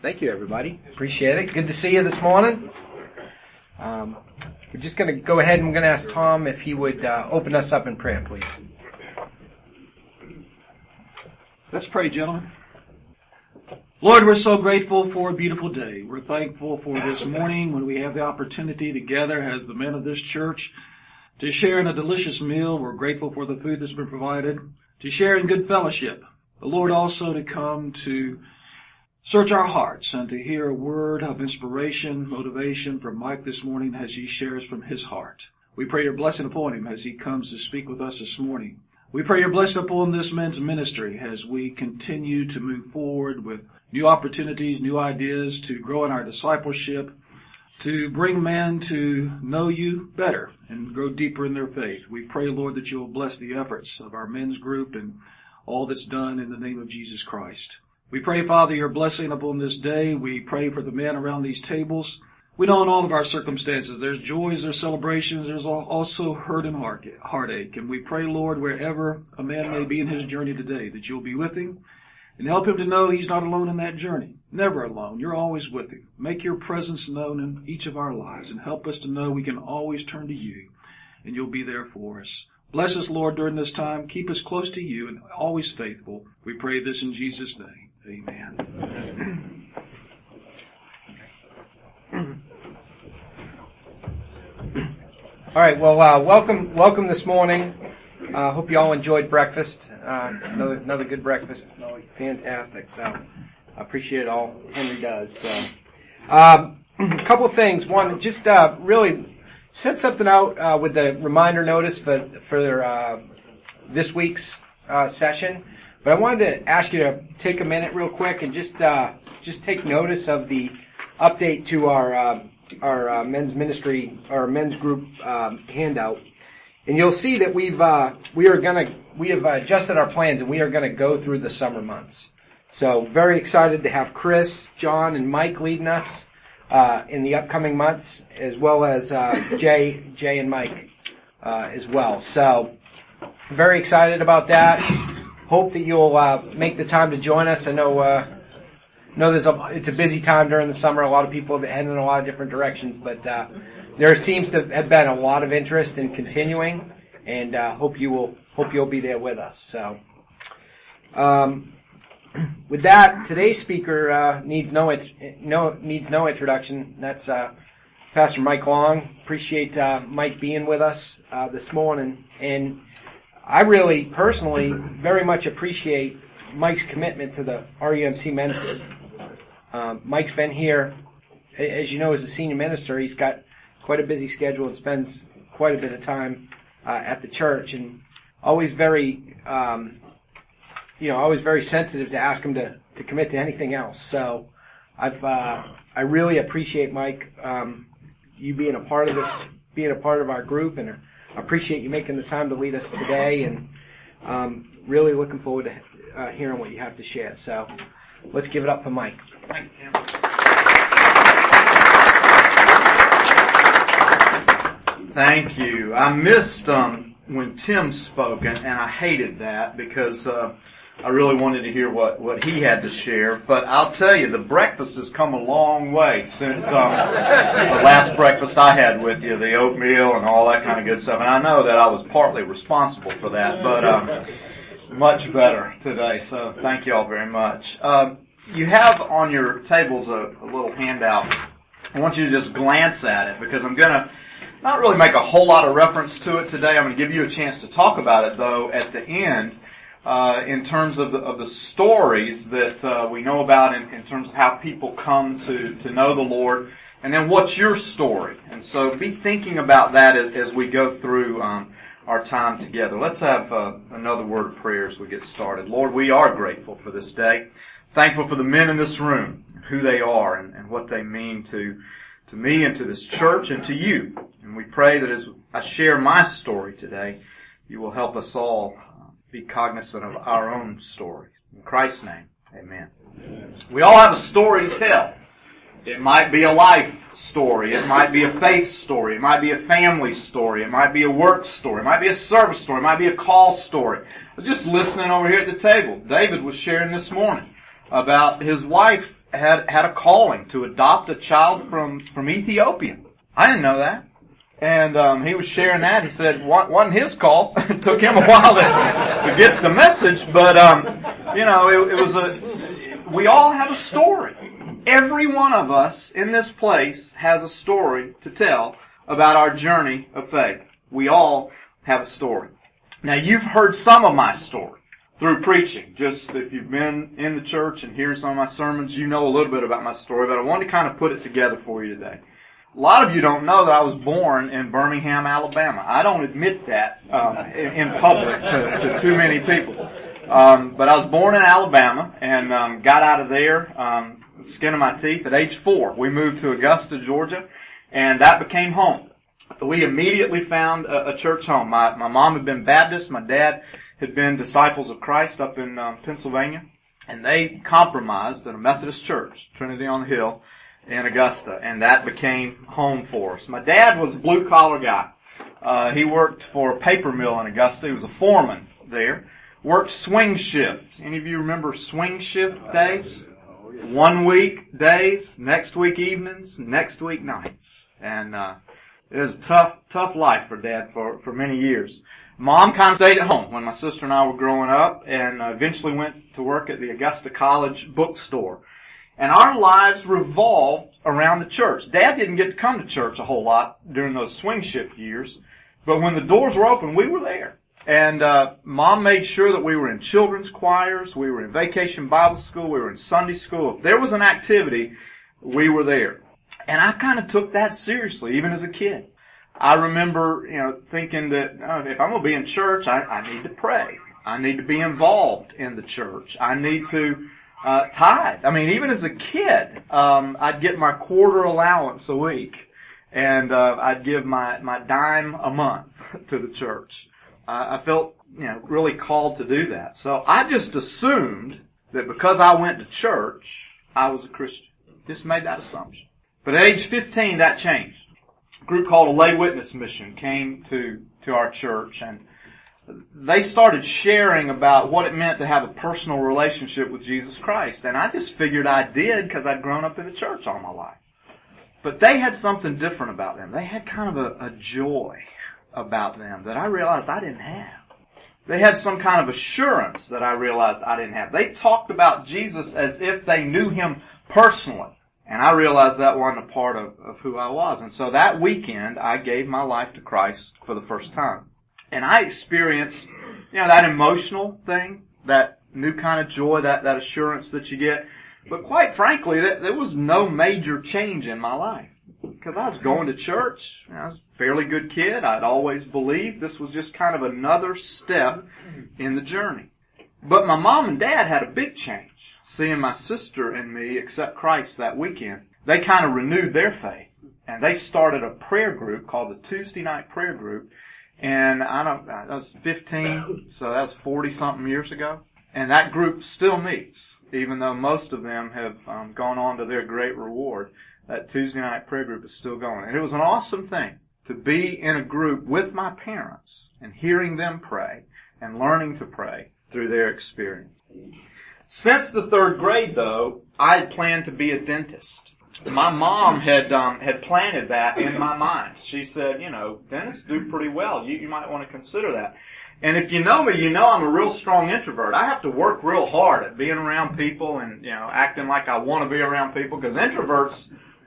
Thank you, everybody. Appreciate it. Good to see you this morning. Um, we're just going to go ahead and we're going to ask Tom if he would uh, open us up in prayer, please. Let's pray, gentlemen. Lord, we're so grateful for a beautiful day. We're thankful for this morning when we have the opportunity together as the men of this church to share in a delicious meal. We're grateful for the food that's been provided, to share in good fellowship. The Lord also to come to Search our hearts and to hear a word of inspiration, motivation from Mike this morning as he shares from his heart. We pray your blessing upon him as he comes to speak with us this morning. We pray your blessing upon this men's ministry as we continue to move forward with new opportunities, new ideas to grow in our discipleship, to bring men to know you better and grow deeper in their faith. We pray, Lord, that you will bless the efforts of our men's group and all that's done in the name of Jesus Christ. We pray, Father, your blessing upon this day. We pray for the men around these tables. We know in all of our circumstances, there's joys, there's celebrations, there's also hurt and heartache. And we pray, Lord, wherever a man may be in his journey today, that you'll be with him and help him to know he's not alone in that journey. Never alone. You're always with him. Make your presence known in each of our lives and help us to know we can always turn to you and you'll be there for us. Bless us, Lord, during this time. Keep us close to you and always faithful. We pray this in Jesus' name. Amen. All right. Well, uh, welcome, welcome this morning. I uh, hope you all enjoyed breakfast. Uh, another, another good breakfast. Fantastic. So, I appreciate all Henry does. So, um, a couple of things. One, just uh, really sent something out uh, with the reminder notice for for uh, this week's session. But I wanted to ask you to take a minute real quick and just uh, just take notice of the update to our uh, our uh, men's ministry our men's group um, handout, and you'll see that we've uh, we are gonna we have adjusted our plans and we are gonna go through the summer months. So very excited to have Chris, John, and Mike leading us uh, in the upcoming months, as well as uh, Jay Jay and Mike as well. So very excited about that hope that you'll uh, make the time to join us. I know uh, know there's a it's a busy time during the summer. A lot of people have been heading in a lot of different directions, but uh, there seems to have been a lot of interest in continuing, and uh, hope you will hope you'll be there with us. So. Um, with that, today's speaker uh, needs no, no needs no introduction. That's uh, Pastor Mike Long. Appreciate Mike being with us this morning, and I really personally very much appreciate Mike's commitment to the RUMC men's group. Um, Mike's been here, as you know, as a senior minister. He's got quite a busy schedule and spends quite a bit of time uh, at the church, and always very, um, you know, always very sensitive to ask him to to commit to anything else. So, I've uh, I really appreciate Mike, um, you being a part of this, being a part of our group, and I appreciate you making the time to lead us today and um, really looking forward to uh, hearing what you have to share. So let's give it up for Mike. Thank you, Thank you. I missed um, when Tim spoke, and, and I hated that because uh, I really wanted to hear what, what he had to share, but I'll tell you, the breakfast has come a long way since um, the last breakfast I had with you, the oatmeal and all that kind of good stuff. And I know that I was partly responsible for that, but um, much better today. So thank you all very much. Um, you have on your tables a, a little handout. I want you to just glance at it because I'm going to not really make a whole lot of reference to it today. I'm going to give you a chance to talk about it though at the end uh, in terms of the, of the stories that uh, we know about in, in, terms of how people come to, to know the Lord. And then what's your story? And so be thinking about that as, as we go through um, our time together. Let's have uh, another word of prayer as we get started. Lord, we are grateful for this day. Thankful for the men in this room, who they are and, and what they mean to, to me and to this church and to you. And we pray that as I share my story today, you will help us all be cognizant of our own stories. In Christ's name, amen. We all have a story to tell. It might be a life story. It might be a faith story. It might be a family story. It might be a work story. It might be a service story. It might be a call story. Just listening over here at the table. David was sharing this morning about his wife had had a calling to adopt a child from from Ethiopia. I didn't know that. And um, he was sharing that. He said wasn't his call. it took him a while to, to get the message, but um, you know, it, it was a. We all have a story. Every one of us in this place has a story to tell about our journey of faith. We all have a story. Now you've heard some of my story through preaching. Just if you've been in the church and hearing some of my sermons, you know a little bit about my story, but I wanted to kind of put it together for you today. A lot of you don't know that I was born in Birmingham, Alabama. I don't admit that um, in, in public to, to too many people. Um, but I was born in Alabama and um, got out of there, um, skin of my teeth, at age four. We moved to Augusta, Georgia, and that became home. We immediately found a, a church home. My, my mom had been Baptist. My dad had been disciples of Christ up in um, Pennsylvania, and they compromised at a Methodist church, Trinity on the Hill, in Augusta, and that became home for us. My dad was a blue collar guy. Uh, he worked for a paper mill in Augusta. He was a foreman there. Worked swing shift. Any of you remember swing shift days? One week days, next week evenings, next week nights. And, uh, it was a tough, tough life for dad for, for many years. Mom kind of stayed at home when my sister and I were growing up and eventually went to work at the Augusta College bookstore. And our lives revolved around the church. Dad didn't get to come to church a whole lot during those swing shift years, but when the doors were open, we were there. And uh, mom made sure that we were in children's choirs, we were in vacation Bible school, we were in Sunday school. If there was an activity, we were there. And I kind of took that seriously, even as a kid. I remember, you know, thinking that oh, if I'm going to be in church, I, I need to pray. I need to be involved in the church. I need to uh, tithe. I mean, even as a kid, um, I'd get my quarter allowance a week, and uh, I'd give my my dime a month to the church. Uh, I felt, you know, really called to do that. So I just assumed that because I went to church, I was a Christian. Just made that assumption. But at age 15, that changed. A group called a lay witness mission came to to our church and they started sharing about what it meant to have a personal relationship with Jesus Christ. And I just figured I did because I'd grown up in the church all my life. But they had something different about them. They had kind of a, a joy about them that I realized I didn't have. They had some kind of assurance that I realized I didn't have. They talked about Jesus as if they knew Him personally. And I realized that wasn't a part of, of who I was. And so that weekend, I gave my life to Christ for the first time. And I experienced, you know, that emotional thing, that new kind of joy, that, that assurance that you get. But quite frankly, that, there was no major change in my life. Because I was going to church. I was a fairly good kid. I'd always believed this was just kind of another step in the journey. But my mom and dad had a big change. Seeing my sister and me accept Christ that weekend, they kind of renewed their faith. And they started a prayer group called the Tuesday Night Prayer Group and I don't, that was 15, so that's 40 something years ago. And that group still meets, even though most of them have um, gone on to their great reward. That Tuesday night prayer group is still going. And it was an awesome thing to be in a group with my parents and hearing them pray and learning to pray through their experience. Since the third grade though, I had planned to be a dentist my mom had um, had planted that in my mind. She said, you know, dentists do pretty well. You, you might want to consider that. And if you know me, you know I'm a real strong introvert. I have to work real hard at being around people and you know acting like I want to be around people. Because introverts,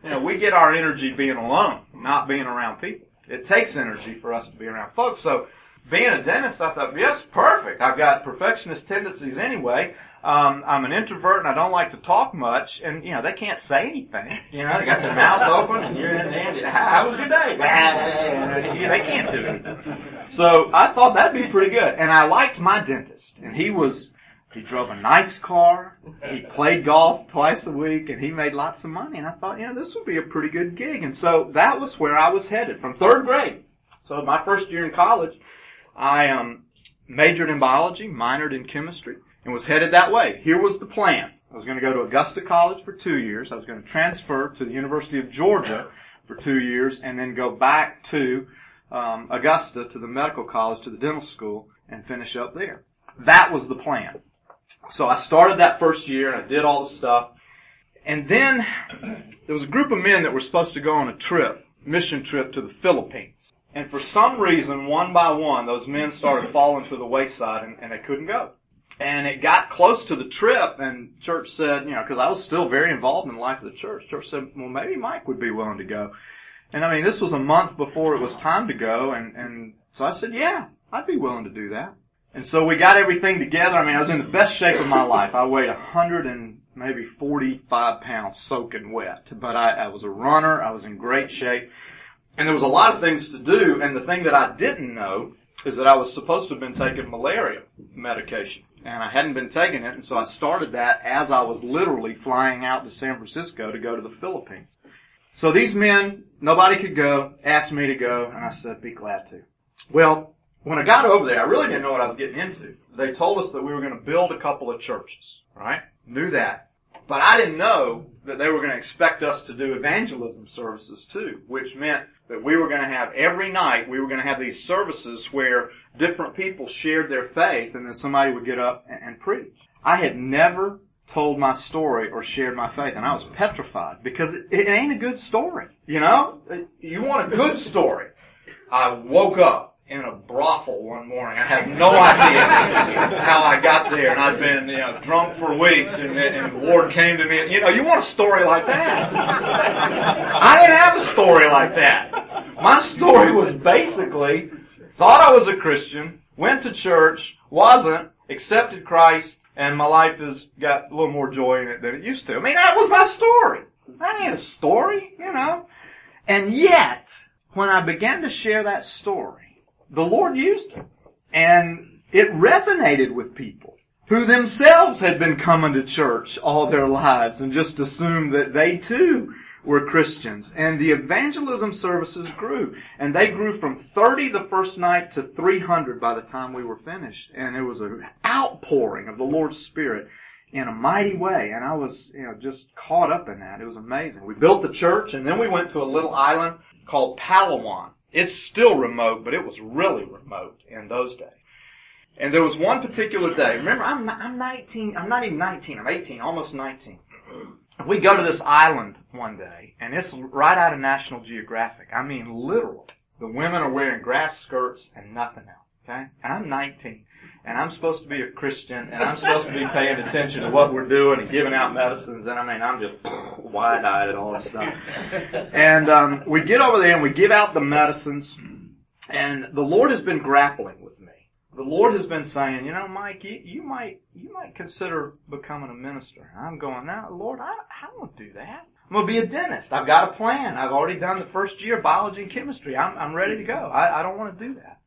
you know, we get our energy being alone, not being around people. It takes energy for us to be around folks. So being a dentist, I thought, yes, perfect. I've got perfectionist tendencies anyway. Um, I'm an introvert and I don't like to talk much, and you know they can't say anything. You know they got their mouth open, and you're in the How was your day? they can't do anything. So I thought that'd be pretty good, and I liked my dentist, and he was he drove a nice car, he played golf twice a week, and he made lots of money. And I thought, you know, this would be a pretty good gig, and so that was where I was headed from third grade. So my first year in college, I um, majored in biology, minored in chemistry and was headed that way. Here was the plan. I was going to go to Augusta College for two years. I was going to transfer to the University of Georgia for two years and then go back to um, Augusta to the medical college, to the dental school and finish up there. That was the plan. So I started that first year and I did all the stuff. And then there was a group of men that were supposed to go on a trip, mission trip to the Philippines. And for some reason, one by one, those men started falling to the wayside and, and they couldn't go. And it got close to the trip and church said, you know, cause I was still very involved in the life of the church. Church said, well maybe Mike would be willing to go. And I mean, this was a month before it was time to go and, and so I said, yeah, I'd be willing to do that. And so we got everything together. I mean, I was in the best shape of my life. I weighed a hundred and maybe 45 pounds soaking wet, but I, I was a runner. I was in great shape. And there was a lot of things to do, and the thing that I didn't know is that I was supposed to have been taking malaria medication. And I hadn't been taking it, and so I started that as I was literally flying out to San Francisco to go to the Philippines. So these men, nobody could go, asked me to go, and I said, be glad to. Well, when I got over there, I really didn't know what I was getting into. They told us that we were going to build a couple of churches, right? Knew that. But I didn't know that they were going to expect us to do evangelism services too, which meant that we were going to have every night, we were going to have these services where different people shared their faith and then somebody would get up and, and preach. I had never told my story or shared my faith and I was petrified because it, it ain't a good story. You know? You want a good story. I woke up in a brothel one morning. I have no idea how I got there, and I've been you know drunk for weeks, and, and the Lord came to me. And, you know, you want a story like that? I didn't have a story like that. My story was basically thought I was a Christian, went to church, wasn't, accepted Christ, and my life has got a little more joy in it than it used to. I mean, that was my story. That ain't a story, you know. And yet, when I began to share that story, the Lord used it. And it resonated with people who themselves had been coming to church all their lives and just assumed that they too were Christians. And the evangelism services grew. And they grew from 30 the first night to 300 by the time we were finished. And it was an outpouring of the Lord's Spirit in a mighty way. And I was, you know, just caught up in that. It was amazing. We built the church and then we went to a little island called Palawan. It's still remote, but it was really remote in those days. And there was one particular day. Remember, I'm I'm 19. I'm not even 19. I'm 18, almost 19. We go to this island one day, and it's right out of National Geographic. I mean, literally, the women are wearing grass skirts and nothing else. Okay, and I'm 19 and I'm supposed to be a Christian, and I'm supposed to be paying attention to what we're doing and giving out medicines, and I mean, I'm just wide-eyed and all this stuff. And um, we get over there and we give out the medicines, and the Lord has been grappling with me. The Lord has been saying, you know, Mike, you, you might you might consider becoming a minister. And I'm going, now, Lord, I, I don't do that. I'm gonna be a dentist. I've got a plan. I've already done the first year of biology and chemistry. I'm, I'm ready to go. I, I don't want to do that.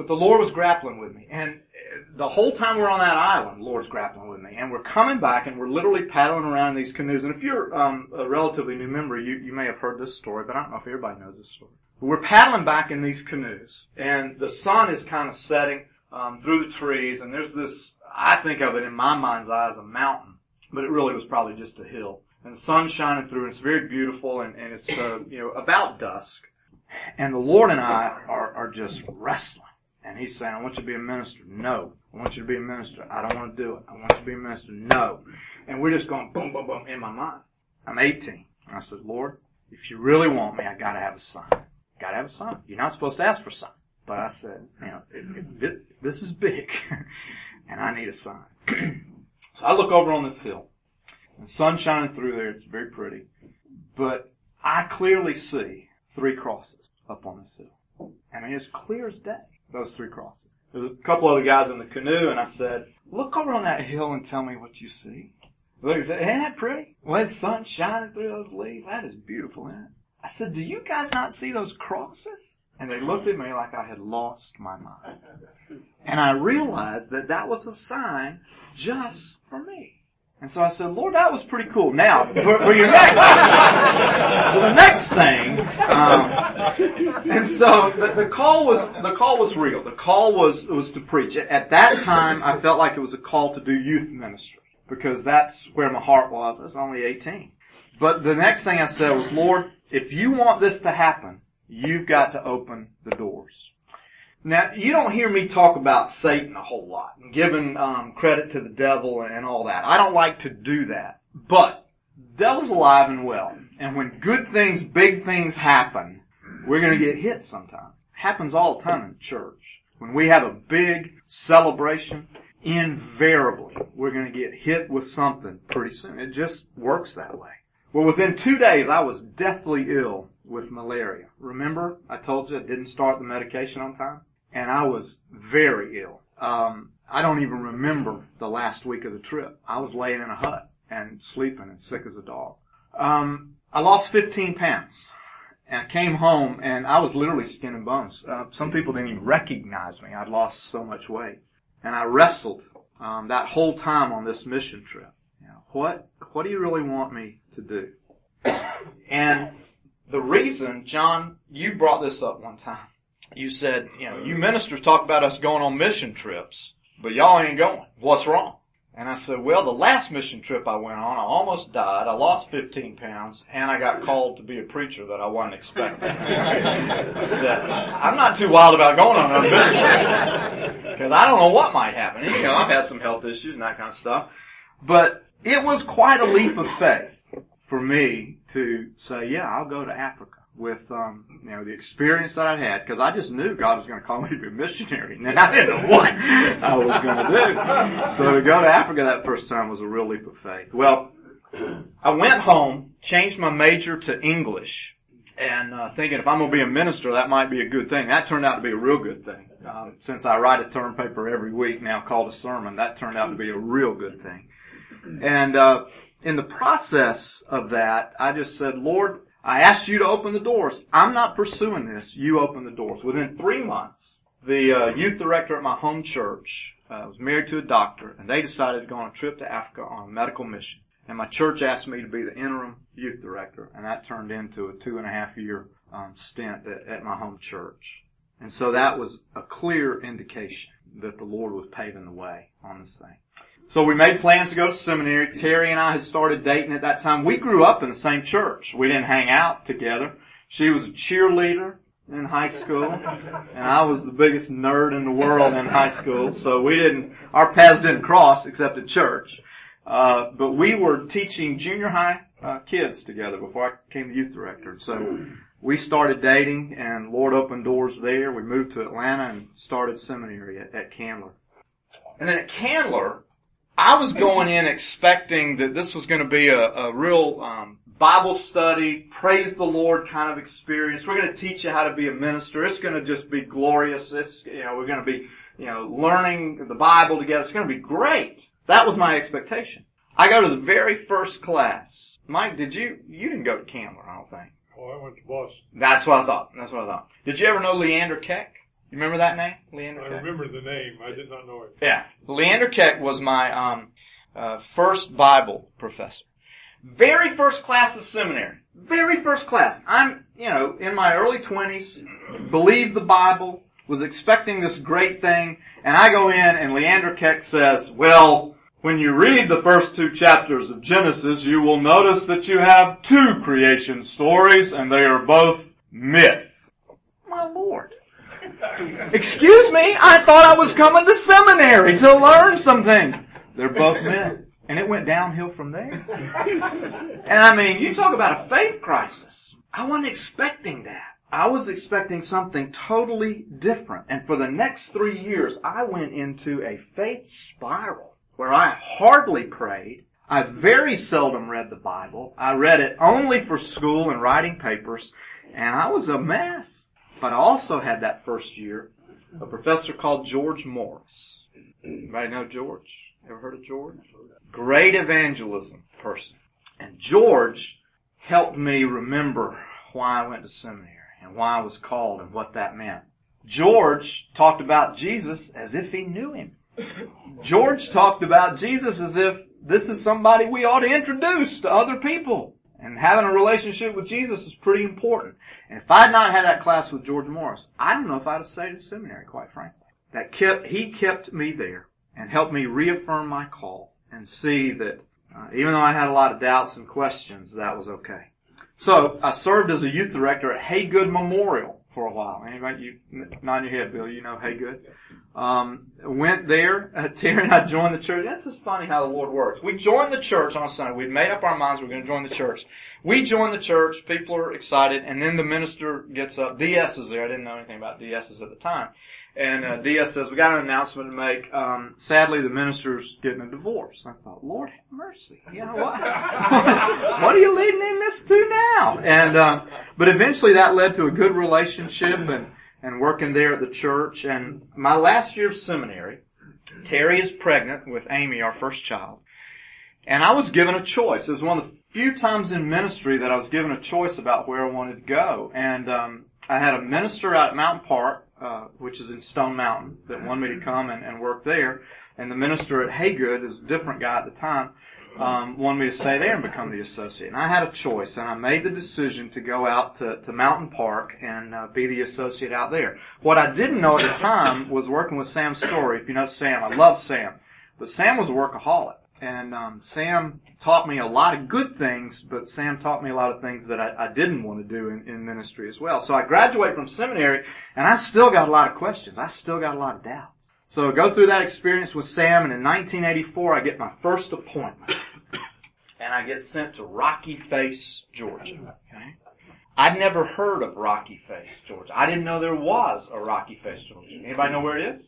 But the Lord was grappling with me. And the whole time we're on that island, the Lord's grappling with me. And we're coming back and we're literally paddling around in these canoes. And if you're um, a relatively new member, you, you may have heard this story, but I don't know if everybody knows this story. But we're paddling back in these canoes. And the sun is kind of setting um, through the trees. And there's this, I think of it in my mind's eye as a mountain. But it really was probably just a hill. And the sun's shining through and it's very beautiful and, and it's, uh, you know, about dusk. And the Lord and I are, are just wrestling and he's saying, I want you to be a minister. No. I want you to be a minister. I don't want to do it. I want you to be a minister. No. And we're just going boom, boom, boom in my mind. I'm 18. And I said, Lord, if you really want me, I gotta have a son. Gotta have a son. You're not supposed to ask for a son. But I said, you know, it, it, this is big. and I need a son. so I look over on this hill. The sun's shining through there. It's very pretty. But I clearly see three crosses up on this hill. Mean, it's clear as day those three crosses. There was a couple other guys in the canoe, and I said, "Look over on that hill and tell me what you see." Look, he said, "Ain't that pretty? When the sun shining through those leaves, that is beautiful, isn't it?" I said, "Do you guys not see those crosses?" And they looked at me like I had lost my mind. And I realized that that was a sign just for me. And so I said, Lord, that was pretty cool. Now, for, for your next, for the next thing, um, and so the, the, call was, the call was real. The call was, was to preach. At that time, I felt like it was a call to do youth ministry because that's where my heart was. I was only 18. But the next thing I said was, Lord, if you want this to happen, you've got to open the doors. Now, you don't hear me talk about Satan a whole lot and giving um, credit to the devil and all that. I don't like to do that. But devil's alive and well. And when good things, big things happen, we're gonna get hit sometime. Happens all the time in church. When we have a big celebration, invariably we're gonna get hit with something pretty soon. It just works that way. Well, within two days I was deathly ill with malaria. Remember, I told you I didn't start the medication on time? And I was very ill. Um, I don't even remember the last week of the trip. I was laying in a hut and sleeping and sick as a dog. Um, I lost 15 pounds. And I came home and I was literally skin and bones. Uh, some people didn't even recognize me. I'd lost so much weight. And I wrestled um, that whole time on this mission trip. You know, what what do you really want me to do? And the reason, John, you brought this up one time. You said, you know, you ministers talk about us going on mission trips, but y'all ain't going. What's wrong? And I said, well, the last mission trip I went on, I almost died. I lost 15 pounds and I got called to be a preacher that I wasn't expecting. Said, I'm not too wild about going on a mission trip because I don't know what might happen. You know, I've had some health issues and that kind of stuff, but it was quite a leap of faith for me to say, yeah, I'll go to Africa with um, you know the experience that I had because I just knew God was going to call me to be a missionary, and I didn't know what I was going to do. So to go to Africa that first time was a real leap of faith. Well, I went home, changed my major to English, and uh, thinking if I'm going to be a minister, that might be a good thing. That turned out to be a real good thing. Um, since I write a term paper every week now called a sermon, that turned out to be a real good thing. And uh, in the process of that, I just said, Lord, I asked you to open the doors. I'm not pursuing this. You open the doors. Within three months, the uh, youth director at my home church uh, was married to a doctor, and they decided to go on a trip to Africa on a medical mission. And my church asked me to be the interim youth director, and that turned into a two and a half year um, stint at, at my home church. And so that was a clear indication that the Lord was paving the way on this thing. So we made plans to go to seminary. Terry and I had started dating at that time. We grew up in the same church. We didn't hang out together. She was a cheerleader in high school, and I was the biggest nerd in the world in high school. So we didn't, our paths didn't cross except at church. Uh, but we were teaching junior high uh, kids together before I became the youth director. So we started dating, and Lord opened doors there. We moved to Atlanta and started seminary at, at Candler. And then at Candler, I was going in expecting that this was going to be a, a real um, Bible study, praise the Lord kind of experience. We're going to teach you how to be a minister. It's going to just be glorious. It's you know we're going to be you know learning the Bible together. It's going to be great. That was my expectation. I go to the very first class. Mike, did you you didn't go to Candler? I don't think. Oh, I went to Boston. That's what I thought. That's what I thought. Did you ever know Leander Keck? You remember that name? Leander I Keck? remember the name. I did not know it. Yeah. Leander Keck was my um, uh, first Bible professor. Very first class of seminary. Very first class. I'm, you know, in my early 20s, believed the Bible, was expecting this great thing, and I go in and Leander Keck says, well, when you read the first two chapters of Genesis, you will notice that you have two creation stories, and they are both myth. My lord. Excuse me, I thought I was coming to seminary to learn something. They're both men. And it went downhill from there. And I mean, you talk about a faith crisis. I wasn't expecting that. I was expecting something totally different. And for the next three years, I went into a faith spiral where I hardly prayed. I very seldom read the Bible. I read it only for school and writing papers. And I was a mess. But I also had that first year a professor called George Morris. Anybody know George? Ever heard of George? Great evangelism person. And George helped me remember why I went to seminary and why I was called and what that meant. George talked about Jesus as if he knew him. George talked about Jesus as if this is somebody we ought to introduce to other people. And having a relationship with Jesus is pretty important. And if I had not had that class with George Morris, I don't know if I'd have stayed in seminary, quite frankly. That kept, he kept me there and helped me reaffirm my call and see that uh, even though I had a lot of doubts and questions, that was okay. So I served as a youth director at Haygood Memorial for a while. Anybody, you nod your head, Bill. You know Haygood. Um, went there. Uh, Terry and I joined the church. That's just funny how the Lord works. We joined the church on Sunday. We'd made up our minds we we're going to join the church. We joined the church. People are excited, and then the minister gets up. DS is there. I didn't know anything about DSs at the time. And uh, DS says, we got an announcement to make. Um, sadly, the minister's getting a divorce. I thought, Lord have mercy. You know what? what are you leading in this to now? And, um, but eventually that led to a good relationship and, and working there at the church. And my last year of seminary, Terry is pregnant with Amy, our first child. And I was given a choice. It was one of the few times in ministry that I was given a choice about where I wanted to go. And, um, I had a minister out at Mountain Park uh, which is in Stone Mountain, that wanted me to come and, and work there. And the minister at Haygood, is a different guy at the time, um, wanted me to stay there and become the associate. And I had a choice, and I made the decision to go out to, to Mountain Park and uh, be the associate out there. What I didn't know at the time was working with Sam Story. If you know Sam, I love Sam, but Sam was a workaholic. And um, Sam taught me a lot of good things, but Sam taught me a lot of things that I, I didn't want to do in, in, ministry as well. So I graduated from seminary, and I still got a lot of questions. I still got a lot of doubts. So I go through that experience with Sam, and in 1984, I get my first appointment, and I get sent to Rocky Face, Georgia. Okay. I'd never heard of Rocky Face, Georgia. I didn't know there was a Rocky Face, Georgia. Anybody know where it is?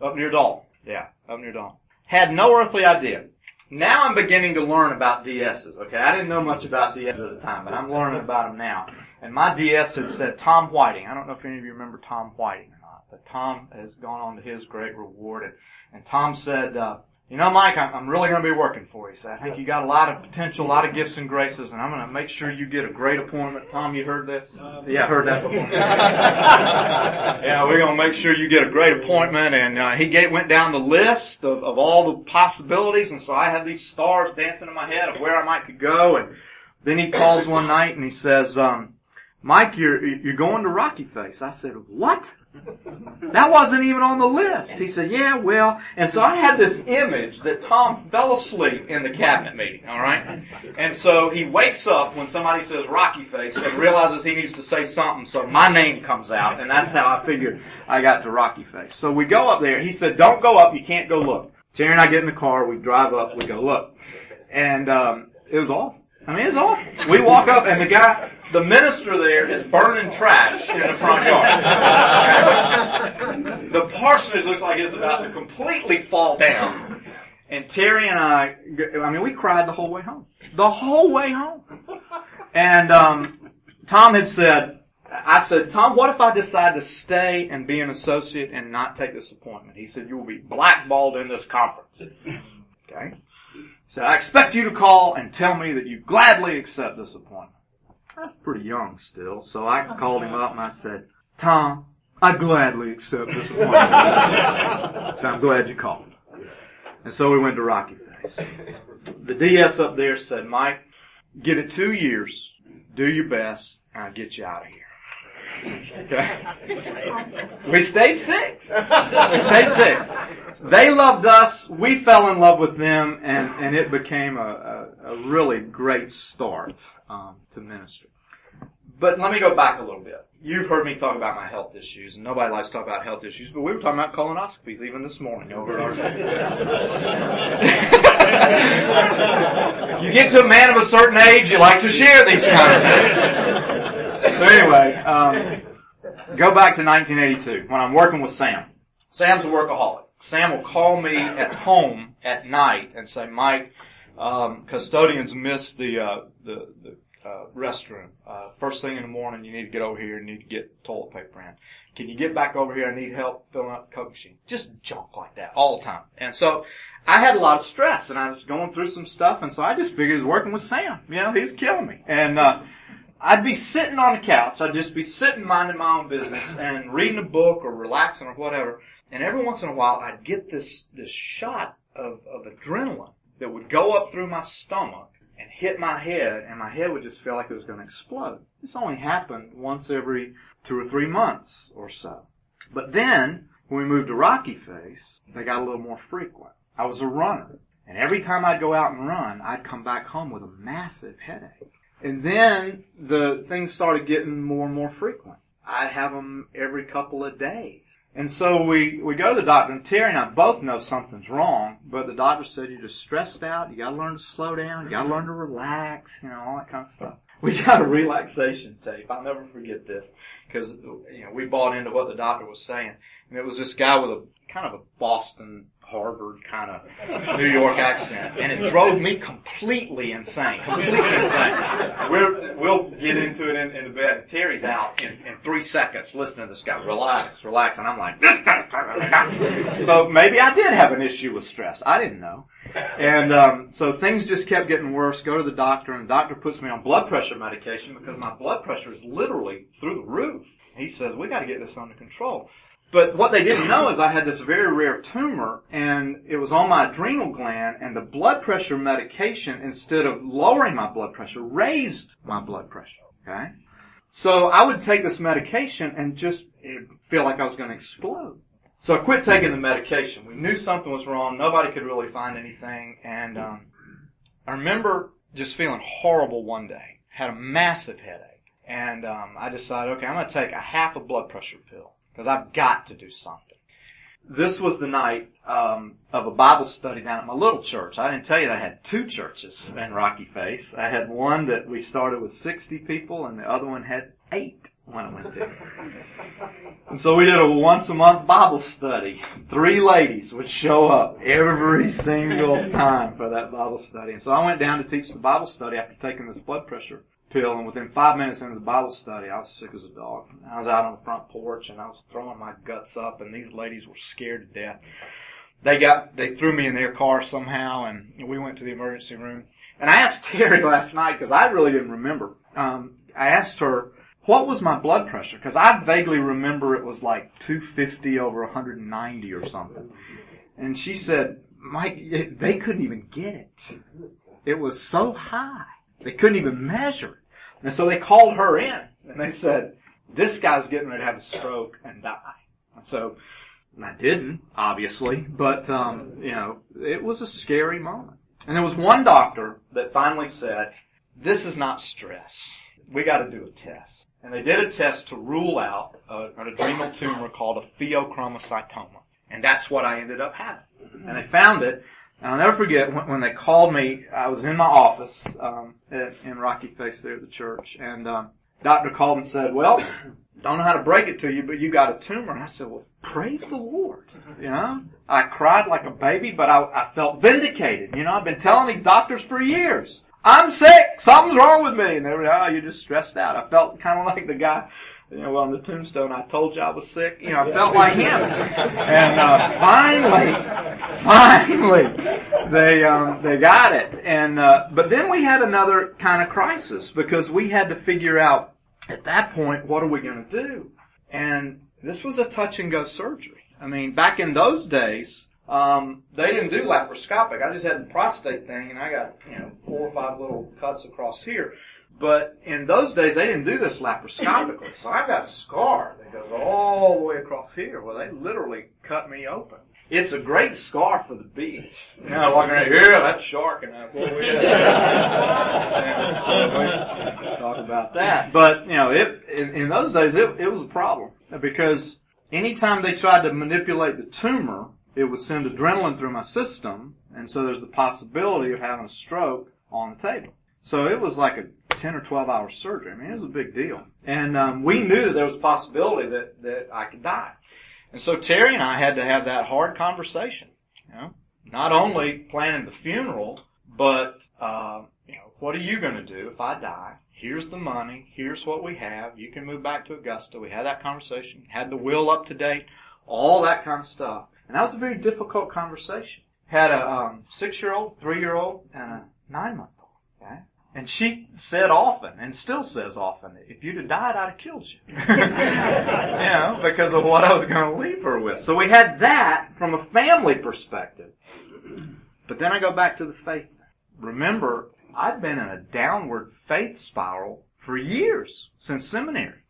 Up near Dalton. Yeah, up near Dalton. Had no earthly idea. Now I'm beginning to learn about DSs, okay? I didn't know much about DSs at the time, but I'm learning about them now. And my DS had said Tom Whiting. I don't know if any of you remember Tom Whiting or not, but Tom has gone on to his great reward. And, and Tom said, uh, you know, Mike, I'm, I'm really going to be working for you. So I think you got a lot of potential, a lot of gifts and graces, and I'm going to make sure you get a great appointment. Tom, you heard this? Uh, yeah, I heard that before. yeah, we're going to make sure you get a great appointment. And uh, he get, went down the list of, of all the possibilities, and so I had these stars dancing in my head of where I might could go. And then he calls one night and he says, um, Mike, you're, you're going to Rocky Face. I said, what? That wasn't even on the list. He said, yeah, well, and so I had this image that Tom fell asleep in the cabinet meeting, alright? And so he wakes up when somebody says Rocky Face and realizes he needs to say something, so my name comes out, and that's how I figured I got to Rocky Face. So we go up there, he said, don't go up, you can't go look. Terry and I get in the car, we drive up, we go look. And, um, it was awful. I mean, it's awful. We walk up and the guy, the minister there is burning trash in the front yard. the parsonage looks like it's about to completely fall down. And Terry and I, I mean, we cried the whole way home. The whole way home. And, um, Tom had said, I said, Tom, what if I decide to stay and be an associate and not take this appointment? He said, you will be blackballed in this conference. Okay. So I expect you to call and tell me that you gladly accept this appointment. I was pretty young still, so I oh, called him up and I said, Tom, I gladly accept this appointment. so I'm glad you called. And so we went to Rocky Face. The DS up there said, Mike, give it two years, do your best, and I'll get you out of here. Okay. We stayed six. We stayed six. They loved us. We fell in love with them, and and it became a a, a really great start um, to ministry. But let me go back a little bit. You've heard me talk about my health issues, and nobody likes to talk about health issues, but we were talking about colonoscopies even this morning over at our. you get to a man of a certain age, you like to share these kind of things. So anyway, um, go back to 1982 when I'm working with Sam. Sam's a workaholic. Sam will call me at home at night and say, Mike, um, custodians missed the, uh, the, the uh, restroom. Uh, first thing in the morning, you need to get over here and need to get toilet paper in. Can you get back over here? I need help filling up the Coke machine. Just junk like that all the time. And so I had a lot of stress and I was going through some stuff and so I just figured it was working with Sam. You know, he's killing me. And, uh, I'd be sitting on the couch. I'd just be sitting minding my own business and reading a book or relaxing or whatever. And every once in a while I'd get this, this shot of, of adrenaline that would go up through my stomach and hit my head and my head would just feel like it was going to explode. This only happened once every two or three months or so. But then when we moved to Rocky Face, they got a little more frequent. I was a runner and every time I'd go out and run, I'd come back home with a massive headache. And then the things started getting more and more frequent. I'd have them every couple of days. And so we, we go to the doctor, and Terry and I both know something's wrong, but the doctor said you're just stressed out, you gotta learn to slow down, you gotta learn to relax, you know, all that kind of stuff. We got a relaxation tape. I'll never forget this, because, you know, we bought into what the doctor was saying. And it was this guy with a, kind of a Boston, Harvard kind of New York accent, and it drove me completely insane. Completely insane. We're, we'll get into it in, in the bed. Terry's out in, in three seconds listening to this guy. Relax, relax. And I'm like, this guy's So maybe I did have an issue with stress. I didn't know. And um, so things just kept getting worse. Go to the doctor, and the doctor puts me on blood pressure medication because my blood pressure is literally through the roof. He says, we gotta get this under control. But what they didn't know is I had this very rare tumor and it was on my adrenal gland and the blood pressure medication, instead of lowering my blood pressure, raised my blood pressure. Okay? So I would take this medication and just feel like I was going to explode. So I quit taking the medication. We knew something was wrong. Nobody could really find anything. And um, I remember just feeling horrible one day. Had a massive headache. And um, I decided, okay, I'm going to take a half a blood pressure pill because I've got to do something. This was the night um, of a Bible study down at my little church. I didn't tell you I had two churches in Rocky Face. I had one that we started with 60 people, and the other one had eight when I went to. And so we did a once a month Bible study. Three ladies would show up every single time for that Bible study. And so I went down to teach the Bible study after taking this blood pressure pill, and within five minutes into the Bible study, I was sick as a dog. I was out on the front porch and I was throwing my guts up, and these ladies were scared to death. They got, they threw me in their car somehow, and we went to the emergency room. And I asked Terry last night because I really didn't remember. Um, I asked her what was my blood pressure because I vaguely remember it was like 250 over 190 or something. And she said, Mike, they couldn't even get it. It was so high. They couldn't even measure and so they called her in and they said, this guy's getting ready to have a stroke and die. And so, and I didn't, obviously, but, um, you know, it was a scary moment. And there was one doctor that finally said, this is not stress. We gotta do a test. And they did a test to rule out a, an adrenal tumor called a pheochromocytoma. And that's what I ended up having. And they found it and I'll never forget when, when, they called me. I was in my office um, at, in Rocky Face there at the church, and um, doctor called and said, "Well, don't know how to break it to you, but you got a tumor." And I said, "Well, praise the Lord." You know, I cried like a baby, but I, I felt vindicated. You know, I've been telling these doctors for years. I'm sick. Something's wrong with me. And they were, oh, you're just stressed out. I felt kind of like the guy you know, well, on the tombstone, I told you I was sick. You know, I felt like him. And uh, finally, finally, they um, they got it. And uh, but then we had another kind of crisis because we had to figure out at that point what are we going to do. And this was a touch and go surgery. I mean, back in those days, um, they didn't do laparoscopic. I just had the prostate thing, and I got you know four or five little cuts across here. But in those days, they didn't do this laparoscopically. So I've got a scar that goes all the way across here where they literally cut me open. It's a great scar for the beach. You know, walking around, yeah, that's shark and that's what we so talk about that. But, you know, it, in, in those days, it, it was a problem because anytime they tried to manipulate the tumor, it would send adrenaline through my system, and so there's the possibility of having a stroke on the table. So it was like a 10 or 12 hour surgery. I mean, it was a big deal. And um, we knew that there was a possibility that, that I could die. And so Terry and I had to have that hard conversation. You know, not only planning the funeral, but uh, you know, what are you going to do if I die? Here's the money. Here's what we have. You can move back to Augusta. We had that conversation. Had the will up to date. All that kind of stuff. And that was a very difficult conversation. Had a um, six-year-old, three-year-old, and a nine-month-old. Okay? And she said often, and still says often, if you'd have died, I'd have killed you. you know, because of what I was going to leave her with. So we had that from a family perspective. But then I go back to the faith. Remember, I've been in a downward faith spiral for years, since seminary.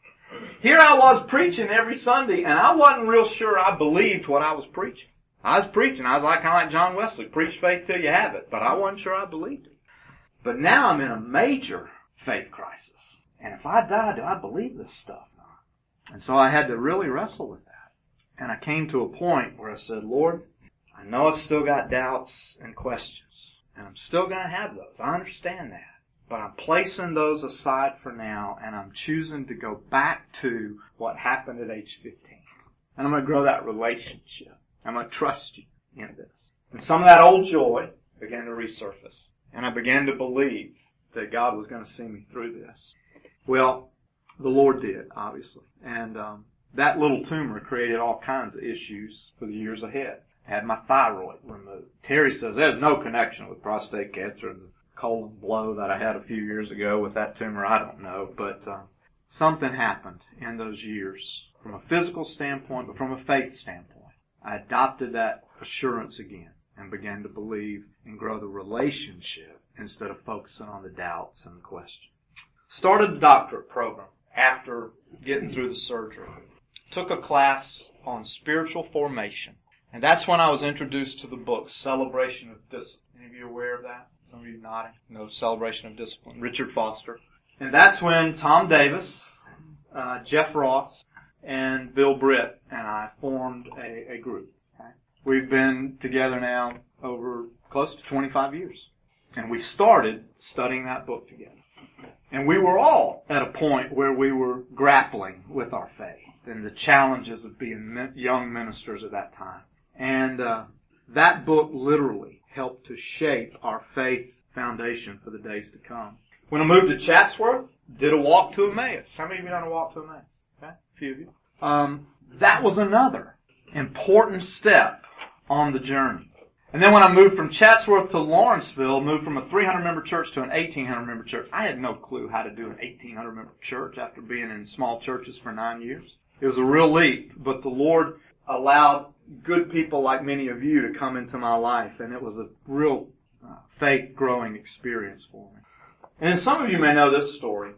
Here I was preaching every Sunday, and I wasn't real sure I believed what I was preaching. I was preaching, I was like kind of like John Wesley, preach faith till you have it, but I wasn't sure I believed it. But now I'm in a major faith crisis. And if I die, do I believe this stuff? And so I had to really wrestle with that. And I came to a point where I said, Lord, I know I've still got doubts and questions. And I'm still gonna have those. I understand that. But I'm placing those aside for now and I'm choosing to go back to what happened at age 15. And I'm gonna grow that relationship. I'm gonna trust you in this. And some of that old joy began to resurface. And I began to believe that God was gonna see me through this. Well, the Lord did, obviously. And um, that little tumor created all kinds of issues for the years ahead. I had my thyroid removed. Terry says there's no connection with prostate cancer and the colon blow that I had a few years ago with that tumor. I don't know, but uh, something happened in those years from a physical standpoint, but from a faith standpoint. I adopted that assurance again and began to believe and grow the relationship instead of focusing on the doubts and the questions. Started a doctorate program after getting through the surgery. Took a class on spiritual formation. And that's when I was introduced to the book, Celebration of Discipline. Any of you aware of that? Some of you nodding. No, Celebration of Discipline. Richard Foster. And that's when Tom Davis, uh, Jeff Ross, and Bill Britt and I formed a, a group. We've been together now over close to 25 years. And we started studying that book together. And we were all at a point where we were grappling with our faith and the challenges of being young ministers at that time. And uh, that book literally helped to shape our faith foundation for the days to come. When I moved to Chatsworth, did a walk to Emmaus. How many of you done a walk to Emmaus? Okay, a few of you. Um, that was another important step on the journey. And then when I moved from Chatsworth to Lawrenceville, moved from a 300 member church to an 1800 member church, I had no clue how to do an 1800 member church after being in small churches for nine years. It was a real leap, but the Lord allowed good people like many of you to come into my life, and it was a real uh, faith growing experience for me. And some of you may know this story,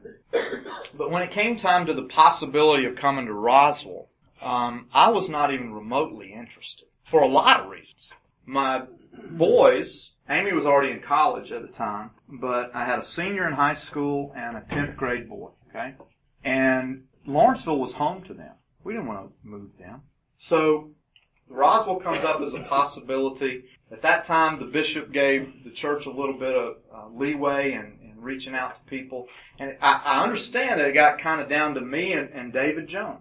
but when it came time to the possibility of coming to Roswell, um, I was not even remotely interested for a lot of reasons my boys, Amy was already in college at the time, but I had a senior in high school and a 10th grade boy, okay? And Lawrenceville was home to them. We didn't want to move them. So Roswell comes up as a possibility. At that time, the bishop gave the church a little bit of uh, leeway and, and reaching out to people. And I, I understand that it got kind of down to me and, and David Jones.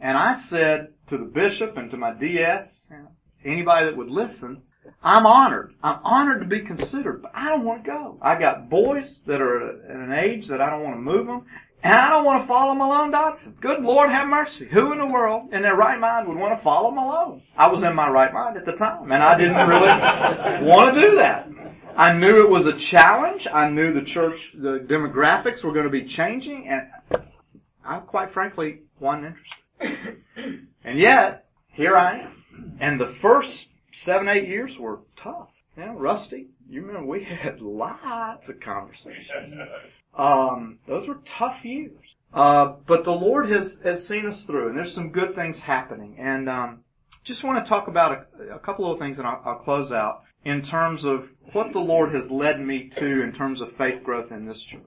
And I said to the bishop and to my DS, you know, anybody that would listen, I'm honored. I'm honored to be considered, but I don't want to go. I got boys that are at an age that I don't want to move them, and I don't want to follow Malone Dotson. Good Lord have mercy. Who in the world in their right mind would want to follow Malone? I was in my right mind at the time, and I didn't really want to do that. I knew it was a challenge. I knew the church, the demographics were going to be changing, and I quite frankly wasn't interested. And yet, here I am. And the first seven, eight years were tough. Know, Rusty, you remember we had lots of conversations. Um, those were tough years. Uh, but the Lord has, has seen us through and there's some good things happening. And, um, just want to talk about a, a couple of things and I'll, I'll close out in terms of what the Lord has led me to in terms of faith growth in this church.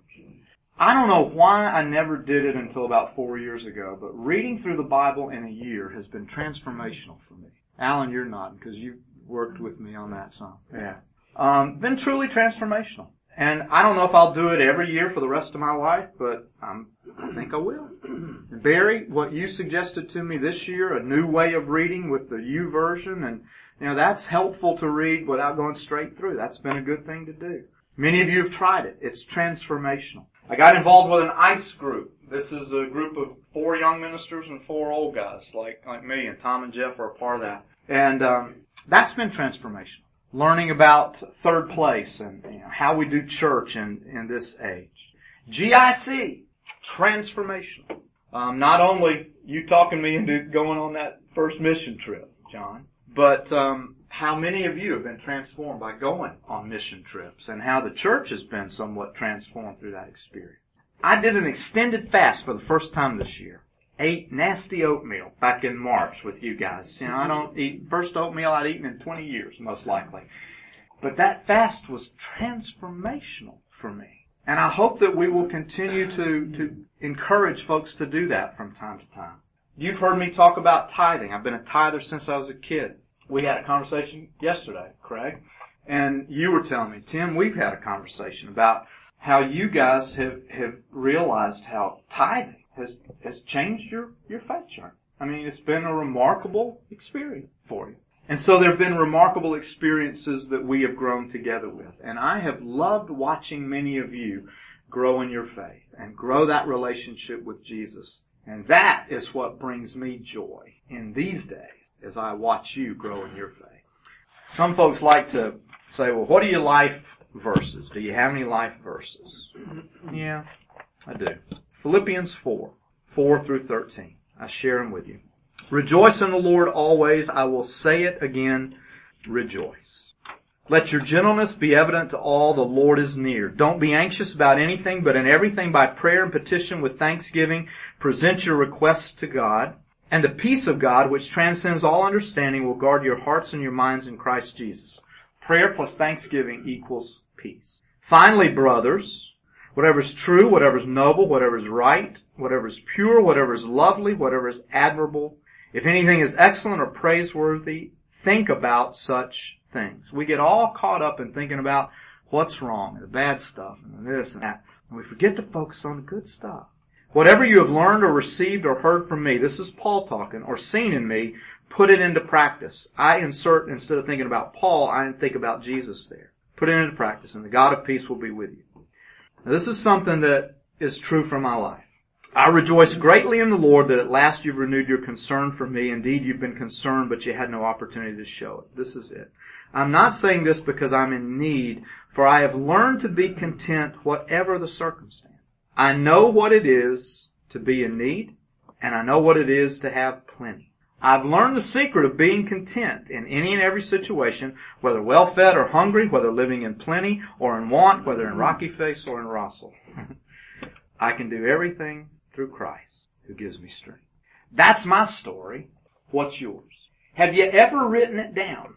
I don't know why I never did it until about four years ago, but reading through the Bible in a year has been transformational for me. Alan, you're nodding because you worked with me on that song. Yeah. Um, been truly transformational. And I don't know if I'll do it every year for the rest of my life, but um, I think I will. Barry, what you suggested to me this year, a new way of reading with the YouVersion, and you know that's helpful to read without going straight through. That's been a good thing to do. Many of you have tried it. It's transformational. I got involved with an ICE group. This is a group of four young ministers and four old guys like like me, and Tom and Jeff are a part of that. And um, that's been transformational. Learning about third place and you know, how we do church in, in this age. GIC, transformational. Um, not only you talking me into going on that first mission trip, John, but um, how many of you have been transformed by going on mission trips and how the church has been somewhat transformed through that experience. I did an extended fast for the first time this year. Ate nasty oatmeal back in March with you guys. You know, I don't eat, first oatmeal I'd eaten in 20 years, most likely. But that fast was transformational for me. And I hope that we will continue to, to encourage folks to do that from time to time. You've heard me talk about tithing. I've been a tither since I was a kid. We had a conversation yesterday, Craig, and you were telling me, Tim, we've had a conversation about how you guys have, have realized how tithing has, has changed your, your faith journey. I mean, it's been a remarkable experience for you. And so there have been remarkable experiences that we have grown together with. And I have loved watching many of you grow in your faith and grow that relationship with Jesus. And that is what brings me joy in these days as I watch you grow in your faith. Some folks like to say, well, what are your life verses? Do you have any life verses? Yeah, I do. Philippians 4, 4 through 13. I share them with you. Rejoice in the Lord always. I will say it again. Rejoice. Let your gentleness be evident to all. The Lord is near. Don't be anxious about anything, but in everything by prayer and petition with thanksgiving, present your requests to God. And the peace of God, which transcends all understanding, will guard your hearts and your minds in Christ Jesus. Prayer plus thanksgiving equals peace. Finally, brothers, whatever is true, whatever is noble, whatever is right, whatever is pure, whatever is lovely, whatever is admirable, if anything is excellent or praiseworthy, think about such things. We get all caught up in thinking about what's wrong, the bad stuff, and this and that. And we forget to focus on the good stuff. Whatever you have learned or received or heard from me, this is Paul talking, or seen in me, put it into practice. I insert, instead of thinking about Paul, I think about Jesus there. Put it into practice, and the God of peace will be with you. Now, this is something that is true for my life. I rejoice greatly in the Lord that at last you've renewed your concern for me. Indeed, you've been concerned, but you had no opportunity to show it. This is it. I'm not saying this because I'm in need, for I have learned to be content whatever the circumstance. I know what it is to be in need, and I know what it is to have plenty. I've learned the secret of being content in any and every situation, whether well fed or hungry, whether living in plenty or in want, whether in Rocky Face or in Roswell. I can do everything through Christ who gives me strength. That's my story. What's yours? Have you ever written it down?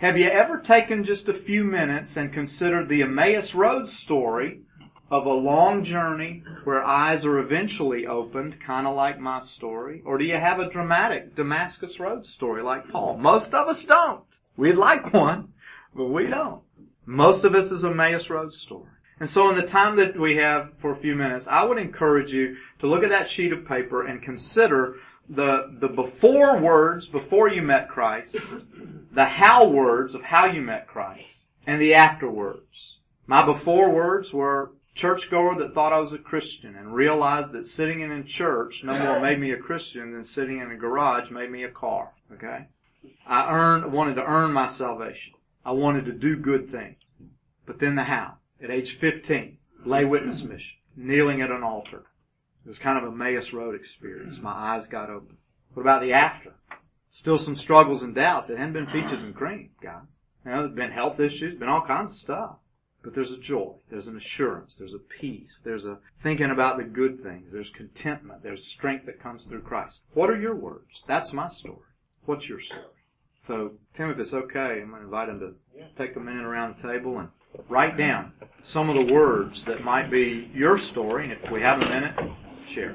Have you ever taken just a few minutes and considered the Emmaus Road story of a long journey where eyes are eventually opened, kind of like my story? Or do you have a dramatic Damascus Road story like Paul? Most of us don't. We'd like one, but we don't. Most of us is a Emmaus Road story. And so in the time that we have for a few minutes, I would encourage you to look at that sheet of paper and consider the, the before words before you met Christ, the how words of how you met Christ, and the after words. My before words were churchgoer that thought I was a Christian and realized that sitting in a church no more made me a Christian than sitting in a garage made me a car. Okay? I earned, wanted to earn my salvation. I wanted to do good things. But then the how at age 15, lay witness mission, kneeling at an altar. It was kind of a Emmaus Road experience. My eyes got open. What about the after? Still some struggles and doubts. It hadn't been peaches and cream, God. You know, there's been health issues, been all kinds of stuff. But there's a joy, there's an assurance, there's a peace, there's a thinking about the good things, there's contentment, there's strength that comes through Christ. What are your words? That's my story. What's your story? So, Tim, if it's okay, I'm going to invite him to take a minute around the table and write down some of the words that might be your story, and if we have a minute, share.